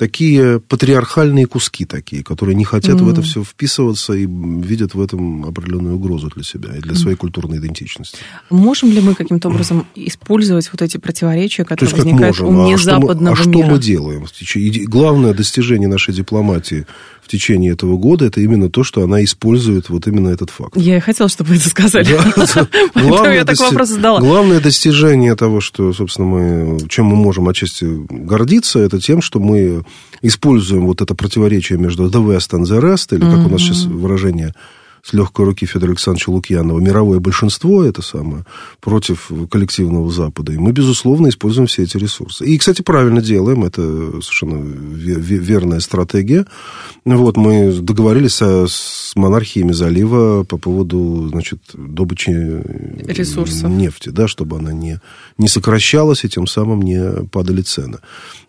S2: такие патриархальные куски такие, которые не хотят mm. в это все вписываться и видят в этом определенную угрозу для себя и для своей mm. культурной идентичности.
S1: Можем ли мы каким-то образом использовать вот эти противоречия, которые есть, возникают
S2: можем?
S1: у
S2: а
S1: незападного
S2: что мы, а мира? что мы делаем? Главное достижение нашей дипломатии в течение этого года это именно то, что она использует вот именно этот факт.
S1: Я и хотела, чтобы вы это сказали. [laughs]
S2: я такой вопрос задала. Главное достижение того, что, собственно, мы, чем мы можем отчасти гордиться, это тем, что мы используем вот это противоречие между the West and the rest, или как у нас сейчас выражение с легкой руки Федора Александровича Лукьянова, мировое большинство это самое, против коллективного Запада. И мы, безусловно, используем все эти ресурсы. И, кстати, правильно делаем, это совершенно верная стратегия. Вот, мы договорились со, с монархиями залива по поводу, значит, добычи
S1: Ресурсов.
S2: нефти, да, чтобы она не, не сокращалась и тем самым не падали цены.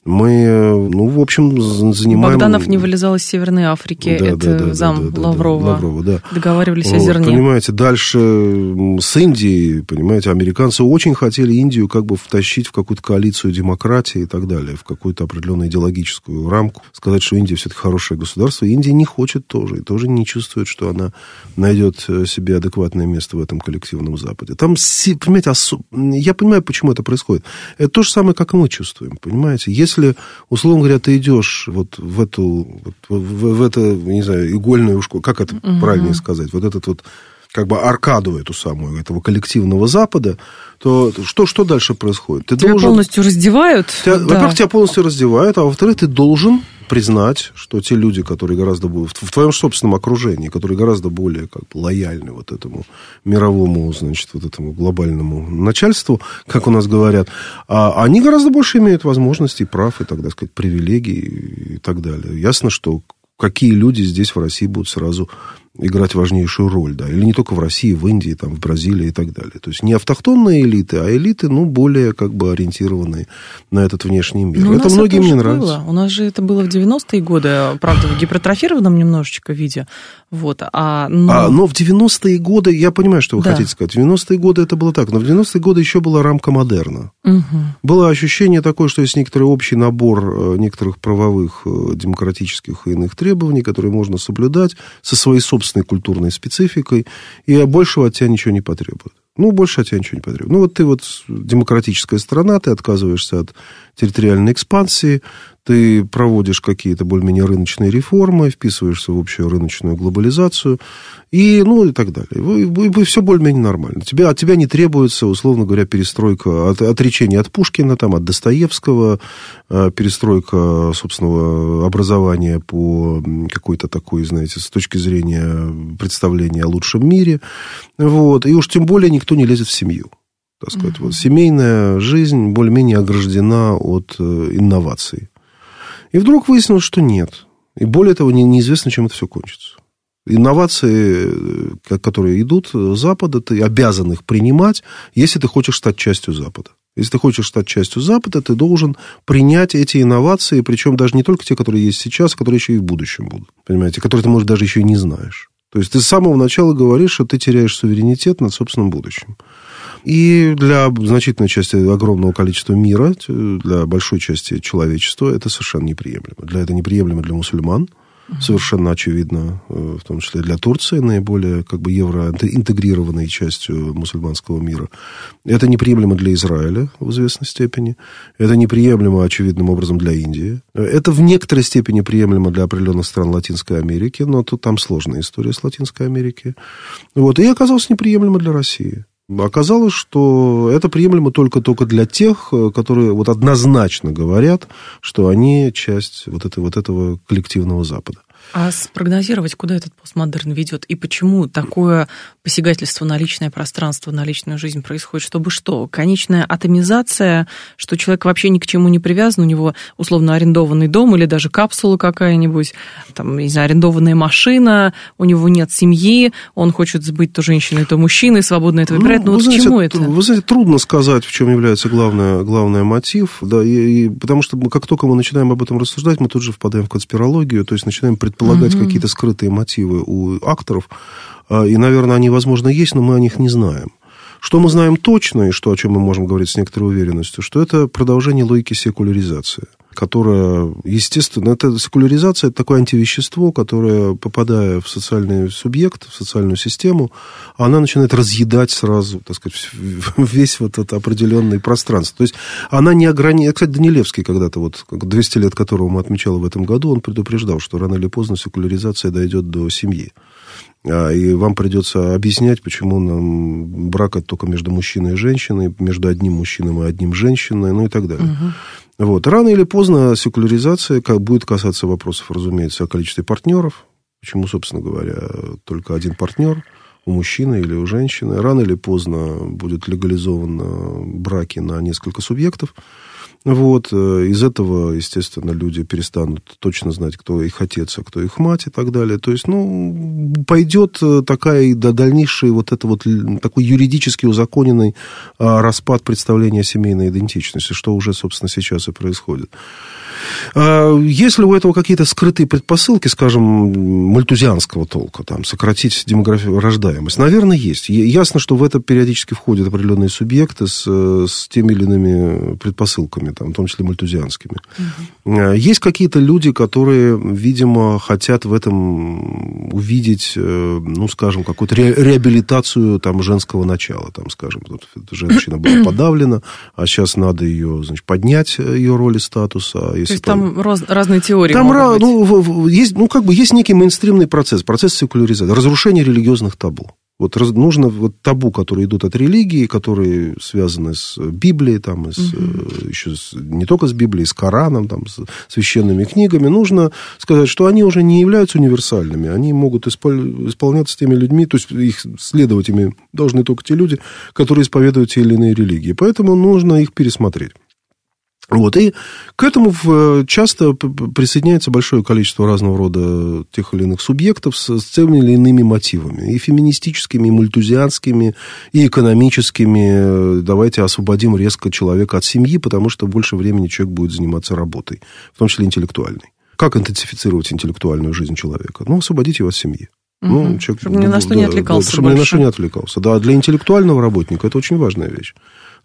S2: Мы, ну, в общем, занимаем...
S1: Богданов не вылезал из Северной Африки, да, это да, да, зам да, да, Лаврова. Лаврова да. Договаривались вот, о зерне.
S2: Понимаете, дальше с Индией, понимаете, американцы очень хотели Индию как бы втащить в какую-то коалицию демократии и так далее, в какую-то определенную идеологическую рамку. Сказать, что Индия все-таки хорошее государство. Индия не хочет тоже, и тоже не чувствует, что она найдет э, себе адекватное место в этом коллективном Западе. Там, понимаете, особ... я понимаю, почему это происходит. Это то же самое, как и мы чувствуем, понимаете. Если если, условно говоря, ты идешь вот в эту, вот, в, в это, не знаю, игольное ушко, как это угу. правильнее сказать, вот этот вот как бы аркаду эту самую, этого коллективного Запада, то что, что дальше происходит?
S1: Ты тебя должен... полностью раздевают.
S2: Тебя, да. Во-первых, тебя полностью раздевают, а во-вторых, ты должен признать, что те люди, которые гораздо более, в твоем собственном окружении, которые гораздо более как бы, лояльны вот этому мировому, значит, вот этому глобальному начальству, как у нас говорят, а они гораздо больше имеют возможностей, прав и, так сказать, привилегий и так далее. Ясно, что какие люди здесь в России будут сразу играть важнейшую роль, да, или не только в России, в Индии, там, в Бразилии и так далее. То есть не автохтонные элиты, а элиты, ну, более как бы ориентированные на этот внешний мир. Но это многим не нравится.
S1: Было. У нас же это было в 90-е годы, правда, в гипертрофированном немножечко виде. Вот, а,
S2: но... А, но в 90-е годы, я понимаю, что вы да. хотите сказать, в 90-е годы это было так, но в 90-е годы еще была рамка модерна. Угу. Было ощущение такое, что есть некоторый общий набор э, некоторых правовых, э, демократических и иных требований, которые можно соблюдать со своей собственной культурной спецификой, и большего от тебя ничего не потребует. Ну, больше от тебя ничего не потребует. Ну, вот ты вот демократическая страна, ты отказываешься от территориальной экспансии, ты проводишь какие-то более-менее рыночные реформы, вписываешься в общую рыночную глобализацию, и, ну, и так далее. Вы, вы, вы все более-менее нормально. Тебя, от тебя не требуется, условно говоря, перестройка, от, отречение от Пушкина, там, от Достоевского, э, перестройка собственного образования по какой-то такой, знаете, с точки зрения представления о лучшем мире. Вот. И уж тем более никто не лезет в семью. Так сказать. Mm-hmm. Вот семейная жизнь более-менее ограждена от э, инноваций. И вдруг выяснилось, что нет. И более того, не, неизвестно, чем это все кончится. Инновации, э, которые идут Запада, ты обязан их принимать, если ты хочешь стать частью Запада. Если ты хочешь стать частью Запада, ты должен принять эти инновации, причем даже не только те, которые есть сейчас, а которые еще и в будущем будут. Понимаете, которые ты, может, даже еще и не знаешь. То есть ты с самого начала говоришь, что ты теряешь суверенитет над собственным будущим. И для значительной части огромного количества мира, для большой части человечества это совершенно неприемлемо. Для это неприемлемо для мусульман, совершенно очевидно, э, в том числе для Турции, наиболее как бы евроинтегрированной частью мусульманского мира. Это неприемлемо для Израиля в известной степени. Это неприемлемо, очевидным образом, для Индии. Это в некоторой степени приемлемо для определенных стран Латинской Америки, но тут там сложная история с Латинской Америки. Вот. И оказалось неприемлемо для России. Оказалось, что это приемлемо только, только для тех, э, которые вот однозначно говорят, что они часть вот, этой, вот этого коллективного Запада.
S1: А спрогнозировать, куда этот постмодерн ведет и почему такое посягательство на личное пространство, на личную жизнь происходит, чтобы что? Конечная атомизация, что человек вообще ни к чему не привязан, у него условно арендованный дом или даже капсула какая-нибудь, там, не знаю, арендованная машина, у него нет семьи, он хочет быть то женщиной, то мужчиной, свободно это выбирать. Ну, ну вот знаете, к чему это?
S2: Вы знаете, трудно сказать, в чем является главный, главный мотив, да, и, и, потому что как только мы начинаем об этом рассуждать, мы тут же впадаем в конспирологию, то есть начинаем предполагать предполагать угу. какие-то скрытые мотивы у акторов. А, и, наверное, они, возможно, есть, но мы о них не знаем. Что мы знаем точно, и что, о чем мы можем говорить с некоторой уверенностью, что это продолжение логики секуляризации которая, естественно, это секуляризация, это такое антивещество, которое, попадая в социальный субъект, в социальную систему, она начинает разъедать сразу, так сказать, [laughs] весь вот это определенное пространство. То есть она не ограничена... Кстати, Данилевский когда-то, вот 200 лет которого мы отмечали в этом году, он предупреждал, что рано или поздно секуляризация дойдет до семьи. А, и вам придется объяснять, почему нам брак это только между мужчиной и женщиной, между одним мужчиной и одним женщиной, ну и так далее. Угу. Вот. Рано или поздно секуляризация будет касаться вопросов, разумеется, о количестве партнеров. Почему, собственно говоря, только один партнер у мужчины или у женщины. Рано или поздно будет легализованы браки на несколько субъектов. Вот, э, из этого, естественно, люди перестанут точно знать, кто их отец, а кто их мать и так далее. То есть, ну, пойдет э, такая до дальнейшей вот это вот такой юридически узаконенный а, распад представления семейной идентичности, что уже, собственно, сейчас и происходит. А, если у этого какие-то скрытые предпосылки, скажем, мальтузианского толка, там, сократить демографию, рождаемость, наверное, есть. Ясно, что в это периодически входят определенные субъекты с, с теми или иными предпосылками, там, в том числе мальтузианскими. Угу. Есть какие-то люди, которые, видимо, хотят в этом увидеть, э, ну, скажем, какую-то ре реабилитацию там, женского начала. Там, скажем, вот, женщина была [clears throat] подавлена, а сейчас надо ее значит, поднять, э, ее роль и статус. А
S1: если То есть там раз, разные теории
S2: Там ra- ну, есть, ну, как бы есть некий мейнстримный процесс, процесс секуляризации, разрушение религиозных табу. Вот раз, нужно вот табу, которые идут от религии, которые связаны с Библией, там, и с, угу. еще с, не только с Библией, с Кораном, там, с священными книгами, нужно сказать, что они уже не являются универсальными, они могут испол- исполняться теми людьми, то есть их следовать ими должны только те люди, которые исповедуют те или иные религии. Поэтому нужно их пересмотреть. Вот, и к этому часто присоединяется большое количество разного рода тех или иных субъектов с, с теми или иными мотивами. И феминистическими, и мультузианскими, и экономическими. Давайте освободим резко человека от семьи, потому что больше времени человек будет заниматься работой, в том числе интеллектуальной. Как интенсифицировать интеллектуальную жизнь человека? Ну, освободить его от семьи.
S1: Угу. Ну, человек, чтобы ни на что да, не отвлекался.
S2: Да, чтобы больше. ни на что не отвлекался. Да, для интеллектуального работника это очень важная вещь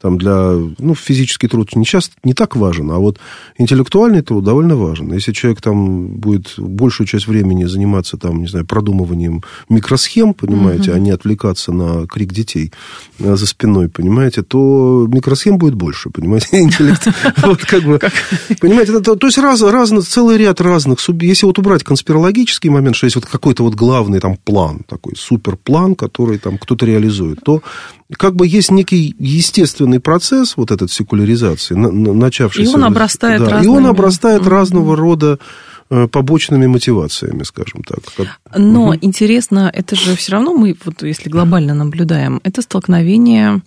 S2: там для, ну, физический труд не часто не так важен, а вот интеллектуальный труд довольно важен. Если человек там будет большую часть времени заниматься там, не знаю, продумыванием микросхем, понимаете, угу. а не отвлекаться на крик детей э, за спиной, понимаете, то микросхем будет больше, понимаете, [laughs] интеллект. Вот как бы, понимаете, то есть раз, раз, целый ряд разных, если вот убрать конспирологический момент, что есть вот какой-то вот главный там план, такой суперплан, который там кто-то реализует, то как бы есть некий естественный процесс, вот этот секуляризации, начавшийся...
S1: И он обрастает
S2: да,
S1: разными...
S2: И он обрастает mm-hmm. разного рода э, побочными мотивациями, скажем так.
S1: Но угу. интересно, это же все равно мы, вот если глобально наблюдаем, это столкновение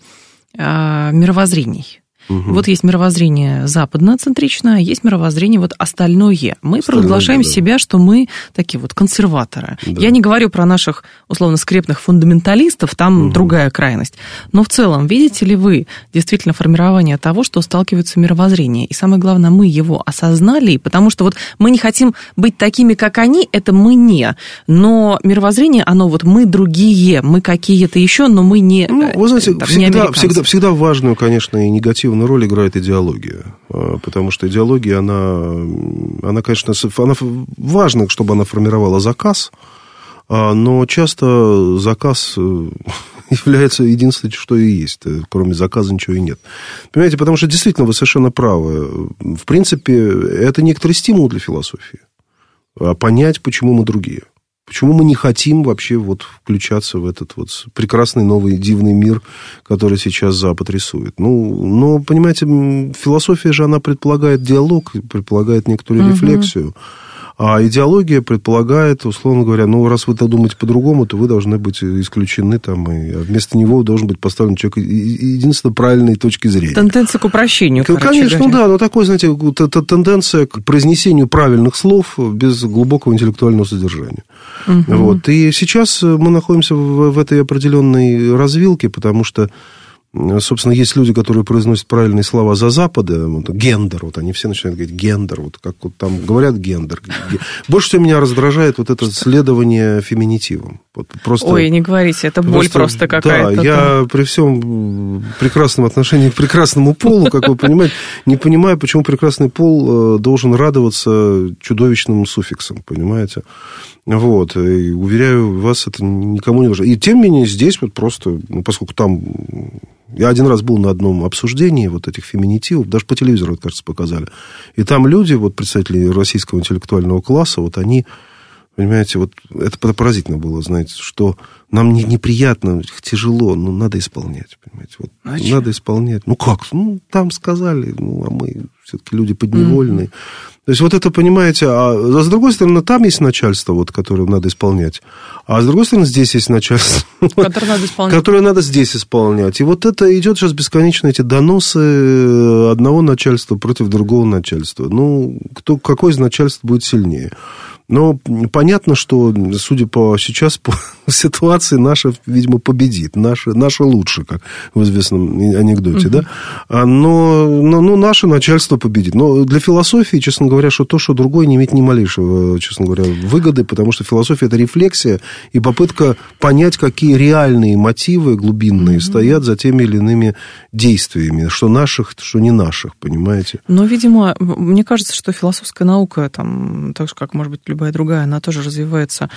S1: э, мировоззрений. Угу. Вот есть мировоззрение западноцентричное, есть мировоззрение вот остальное. Мы остальное, провозглашаем да. себя, что мы такие вот консерваторы. Да. Я не говорю про наших, условно, скрепных фундаменталистов, там угу. другая крайность. Но в целом, видите ли вы действительно формирование того, что сталкиваются мировоззрение? И самое главное, мы его осознали, потому что вот мы не хотим быть такими, как они, это мы не. Но мировоззрение, оно вот мы другие, мы какие-то еще, но мы не
S2: Ну, вы знаете, там, всегда, всегда, всегда важную, конечно, и негативную определенную роль играет идеология. А, потому что идеология, она, она конечно, она, важно, чтобы она формировала заказ, а, но часто заказ э, [laughs] является единственным, что и есть. Кроме заказа ничего и нет. Понимаете, потому что действительно вы совершенно правы. В принципе, это некоторый стимул для философии. А понять, почему мы другие. Почему мы не хотим вообще вот включаться в этот вот прекрасный новый дивный мир, который сейчас Запад рисует? Ну, но, понимаете, философия же, она предполагает диалог, предполагает некоторую угу. рефлексию. А идеология предполагает, условно говоря, ну, раз вы думаете по-другому, то вы должны быть исключены там, и вместо него должен быть поставлен человек единственно правильной точки зрения.
S1: Тенденция к упрощению,
S2: Конечно, говоря. да, но такой, знаете, тенденция к произнесению правильных слов без глубокого интеллектуального содержания. Угу. Вот. И сейчас мы находимся в, в этой определенной развилке, потому что Собственно, есть люди, которые произносят правильные слова за Запада, вот, гендер, вот они все начинают говорить гендер, вот как вот там говорят гендер. Больше всего меня раздражает вот это следование феминитивом. Вот просто,
S1: Ой, не говорите, это боль просто, просто какая-то.
S2: Да, я при всем прекрасном отношении к прекрасному полу, как вы понимаете, не понимаю, почему прекрасный пол э, должен радоваться чудовищным суффиксом, понимаете? Вот, и уверяю вас, это никому не нужно. И тем не менее, здесь вот просто, ну, поскольку там я один раз был на одном обсуждении вот этих феминитивов, даже по телевизору, кажется, показали. И там люди, вот представители российского интеллектуального класса, вот они, понимаете, вот это поразительно было, знаете, что нам не, неприятно, тяжело, но надо исполнять, понимаете. Вот, а надо исполнять. Ну как? Ну, там сказали, ну, а мы все-таки люди подневольные. Mm-hmm. То есть вот это, понимаете, а, а с другой стороны, там есть начальство, вот, которое надо исполнять, а с другой стороны, здесь есть начальство, [laughs]
S1: которое надо, исполнять.
S2: которое надо здесь исполнять. И вот это идет сейчас бесконечно, эти доносы одного начальства против другого начальства. Ну, кто, какое из начальств будет сильнее? Но понятно, что, судя по сейчас по [laughs] ситуации, наша, видимо, победит. Наша, наша лучше, как в известном анекдоте, угу. да? А, но, но, но наше начальство победит. Но для философии, честно говоря, что то, что другое, не имеет ни малейшего, честно говоря, выгоды, потому что философия – это рефлексия и попытка понять, какие реальные мотивы глубинные угу. стоят за теми или иными действиями, что наших, что не наших, понимаете?
S1: Но, видимо, мне кажется, что философская наука, там, так же, как, может быть, любая другая, она тоже развивается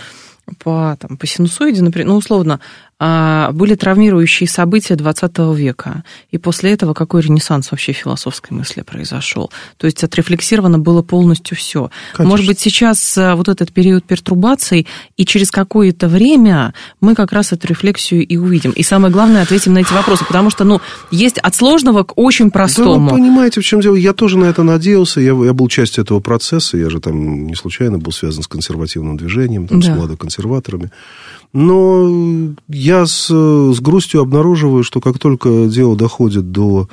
S1: по, там, по синусоиде, например, ну, условно, были травмирующие события 20 века. И после этого какой ренессанс вообще философской мысли произошел? То есть отрефлексировано было полностью все. Может быть, сейчас а, вот этот период пертурбаций, и через какое-то время мы как раз эту рефлексию и увидим. И самое главное, ответим на эти вопросы, потому что, ну, есть от сложного к очень простому.
S2: Да, вы понимаете, в чем дело? Я тоже на это надеялся, я, я был частью этого процесса, я же там не случайно был связан с консервативным движением, там, да. с младоконсерваторами. Но я с, с грустью обнаруживаю, что как только дело доходит до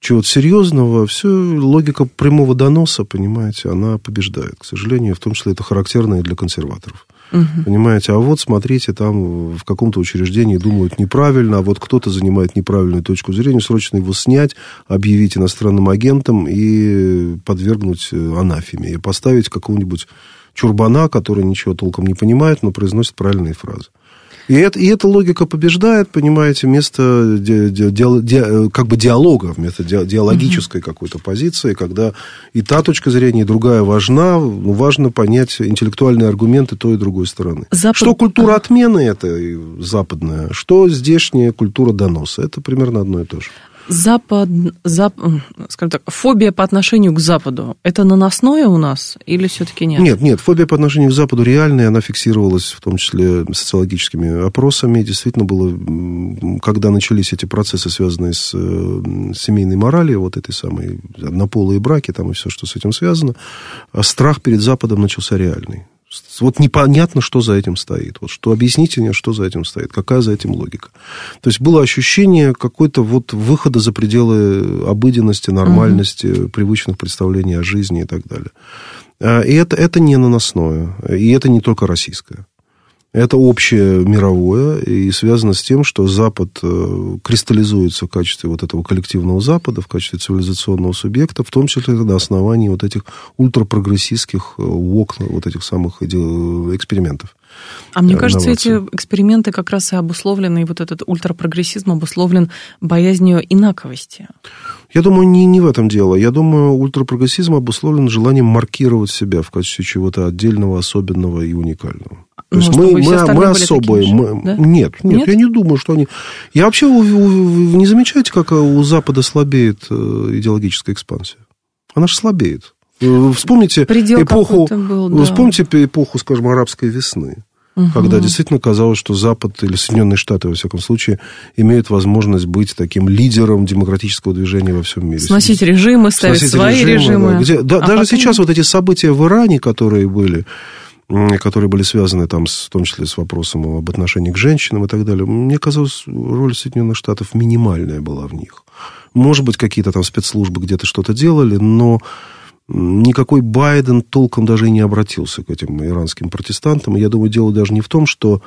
S2: чего-то серьезного, все логика прямого доноса, понимаете, она побеждает. К сожалению, в том числе это характерно и для консерваторов. Угу. Понимаете, а вот смотрите, там в каком-то учреждении думают неправильно, а вот кто-то занимает неправильную точку зрения, срочно его снять, объявить иностранным агентом и подвергнуть э, анафеме, и поставить какого-нибудь чурбана, который ничего толком не понимает, но произносит правильные фразы. И, это, и эта логика побеждает, понимаете, вместо ди, ди, ди, как бы диалога, вместо ди, диалогической угу. какой-то позиции, когда и та точка зрения, и другая важна, ну, важно понять интеллектуальные аргументы той и другой стороны. Запад... Что культура отмены это западная, что здешняя культура доноса, это примерно одно и то же.
S1: Запад, зап, скажем так, фобия по отношению к Западу, это наносное у нас или все-таки нет?
S2: Нет, нет, фобия по отношению к Западу реальная, она фиксировалась в том числе социологическими опросами. Действительно было, когда начались эти процессы, связанные с, с семейной моралью, вот этой самой однополые браки там и все, что с этим связано, страх перед Западом начался реальный. Вот непонятно, что за этим стоит. Вот что объясните мне, что за этим стоит, какая за этим логика. То есть было ощущение какой-то вот выхода за пределы обыденности, нормальности, угу. привычных представлений о жизни и так далее. А, и это, это не наносное, и это не только российское. Это общее мировое и связано с тем, что Запад э, кристаллизуется в качестве вот этого коллективного Запада, в качестве цивилизационного субъекта, в том числе на основании вот этих ультрапрогрессистских э, окон, вот этих самых экспериментов.
S1: А мне кажется, эти эксперименты как раз и обусловлены, и вот этот ультрапрогрессизм обусловлен боязнью инаковости.
S2: Я думаю, не, не в этом дело. Я думаю, ультрапрогрессизм обусловлен желанием маркировать себя в качестве чего-то отдельного, особенного и уникального. То есть мы, мы, мы особые. Мы... Да? Нет, нет, нет, я не думаю, что они... Я вообще... Вы не замечаете, как у Запада слабеет э, идеологическая экспансия? Она же слабеет. Э, вспомните Предел эпоху... Был, да. Вспомните эпоху, скажем, арабской весны. Угу. Когда действительно казалось, что Запад или Соединенные Штаты, во всяком случае, имеют возможность быть таким лидером демократического движения во всем мире.
S1: Сносить режимы, ставить Сносить свои режимы. режимы.
S2: Да, где, да, а даже потом... сейчас вот эти события в Иране, которые были, которые были связаны там, с, в том числе с вопросом об отношении к женщинам и так далее, мне казалось, роль Соединенных Штатов минимальная была в них. Может быть, какие-то там спецслужбы где-то что-то делали, но никакой Байден толком даже и не обратился к этим иранским протестантам. Я думаю, дело даже не в том, что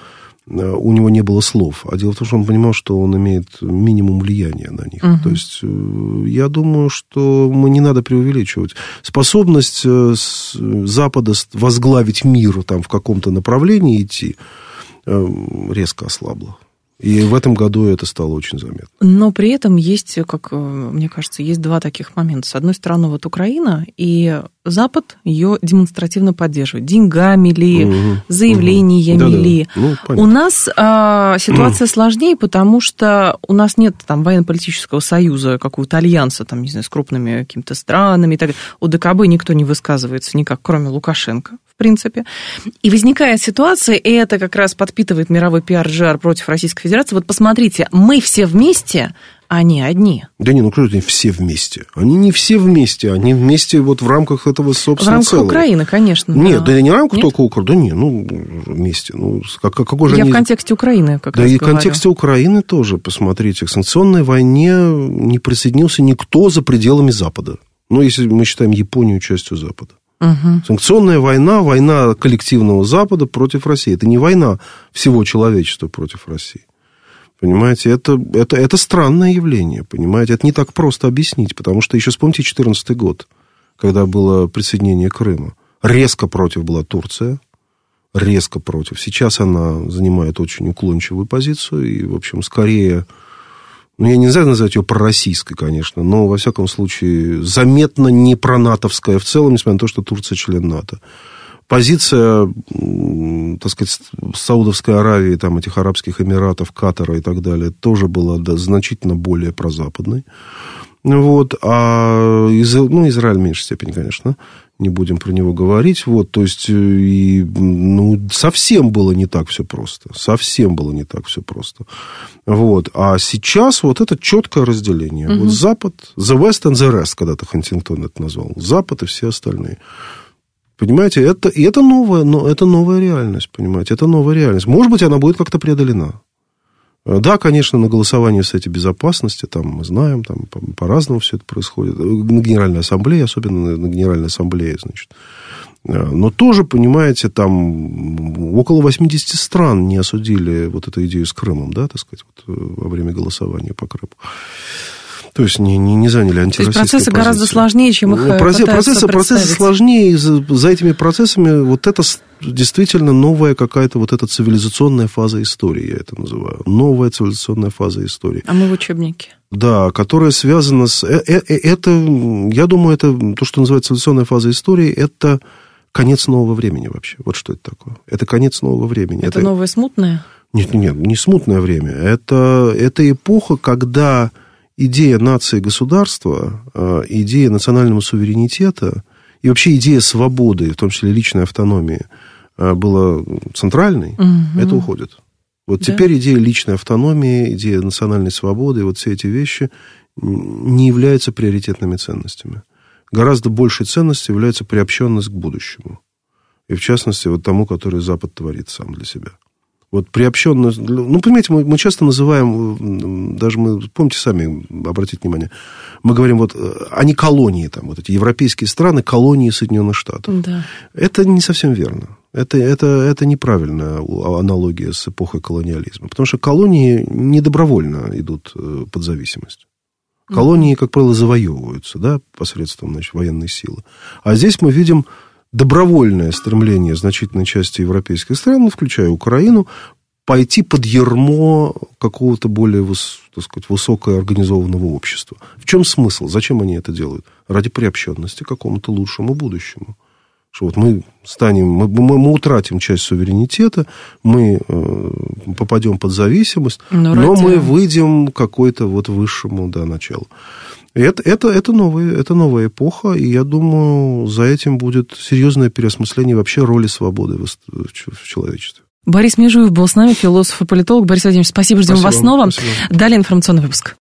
S2: у него не было слов, а дело в том, что он понимал, что он имеет минимум влияния на них. Угу. То есть э, я думаю, что мы не надо преувеличивать. Способность э, Запада возглавить мир там, в каком-то направлении идти резко ослабла. И в этом году это стало очень заметно.
S1: Но при этом есть, как мне кажется, есть два таких момента. С одной стороны, вот Украина, и Запад ее демонстративно поддерживает. Деньгами ли, угу, заявлениями угу. ли. Ну, у нас а, ситуация сложнее, потому что у нас нет там военно-политического союза, какого-то альянса, там, не знаю, с крупными какими-то странами и так далее. У ДКБ никто не высказывается никак, кроме Лукашенко в принципе. И возникает ситуация, и это как раз подпитывает мировой пиар-джар против Российской Федерации. Вот посмотрите, мы все вместе, они одни.
S2: Да не, ну кто это все вместе? Они не все вместе, они вместе вот в рамках этого собственного
S1: В рамках целого. Украины, конечно.
S2: Нет, да, да не в рамках Нет? только Украины, да не, ну вместе. Ну, как, какой же
S1: Я
S2: они...
S1: в контексте Украины как
S2: да
S1: раз
S2: и в контексте Украины тоже, посмотрите. К санкционной войне не присоединился никто за пределами Запада. Ну, если мы считаем Японию частью Запада. Угу. Санкционная война, война коллективного Запада против России. Это не война всего человечества против России. Понимаете, это, это, это странное явление, понимаете, это не так просто объяснить, потому что еще вспомните 2014 год, когда было присоединение Крыма. Резко против была Турция, резко против. Сейчас она занимает очень уклончивую позицию, и, в общем, скорее ну, я не знаю назвать ее пророссийской, конечно, но, во всяком случае, заметно не пронатовская в целом, несмотря на то, что Турция член НАТО. позиция, так сказать, Саудовской Аравии, там, этих Арабских Эмиратов, Катара и так далее, тоже была да, значительно более прозападной. Вот, а ну, Израиль в меньшей степени, конечно, не будем про него говорить. Вот, то есть, э, и, ну, совсем было не так все просто. Совсем было не так все просто. Вот. А сейчас вот это четкое разделение. Угу. Вот Запад, the West and the rest, когда-то Хантингтон это назвал. Запад и все остальные. Понимаете, это, и это новая, но это новая реальность, понимаете, это новая реальность. Может быть, она будет как-то преодолена. Э, да, конечно, на голосовании в Совете Безопасности, там мы знаем, там по-разному все это происходит. На Генеральной Ассамблее, особенно на Генеральной Ассамблее, значит. Э, но тоже, понимаете, там около 80 стран не осудили вот эту идею с Крымом, да, так сказать, вот, э, во время голосования по Крыму. То есть не, не, не заняли антироссийские То есть
S1: процессы
S2: позиции.
S1: гораздо сложнее, чем их
S2: ну, процессы, процессы, процессы сложнее, и за, за этими процессами вот это действительно новая какая-то вот эта цивилизационная фаза истории, я это называю. Новая цивилизационная фаза истории.
S1: А мы в учебнике.
S2: Да, которая связана с... Э, э, э, это, я думаю, это то, что называется цивилизационная фаза истории, это конец нового времени вообще. Вот что это такое. Это конец нового времени.
S1: Это, это... новое смутное?
S2: Нет, нет, не смутное время. Это, это эпоха, когда идея нации государства, а, идея национального суверенитета и вообще идея свободы, в том числе личной автономии, а, была центральной, угу. это уходит. Вот да. теперь идея личной автономии, идея национальной свободы, вот все эти вещи не являются приоритетными ценностями. Гораздо большей ценностью является приобщенность к будущему. И в частности, вот тому, который Запад творит сам для себя. Вот приобщенно... Ну, понимаете, мы, мы часто называем, даже мы, помните сами, обратите внимание, мы говорим вот, они колонии, там, вот эти европейские страны, колонии Соединенных Штатов. Да. Это не совсем верно. Это, это, это неправильная аналогия с эпохой колониализма. Потому что колонии не добровольно идут э, под зависимость. Колонии, как правило, завоевываются да, посредством значит, военной силы. А здесь мы видим добровольное стремление значительной части европейских стран, ну, включая Украину, пойти под ермо какого-то более так сказать, высокоорганизованного общества. В чем смысл? Зачем они это делают? Ради приобщенности к какому-то лучшему будущему. Что вот мы станем, мы, мы, мы утратим часть суверенитета, мы э, попадем под зависимость, но, но ради... мы выйдем к какой-то вот высшему да, началу. Это, это, это, новая, это новая эпоха, и я думаю, за этим будет серьезное переосмысление вообще роли свободы в, в, человечестве.
S1: Борис Межуев был с нами, философ и политолог. Борис Владимирович, спасибо, ждем спасибо, вас снова. Спасибо. Далее информационный выпуск.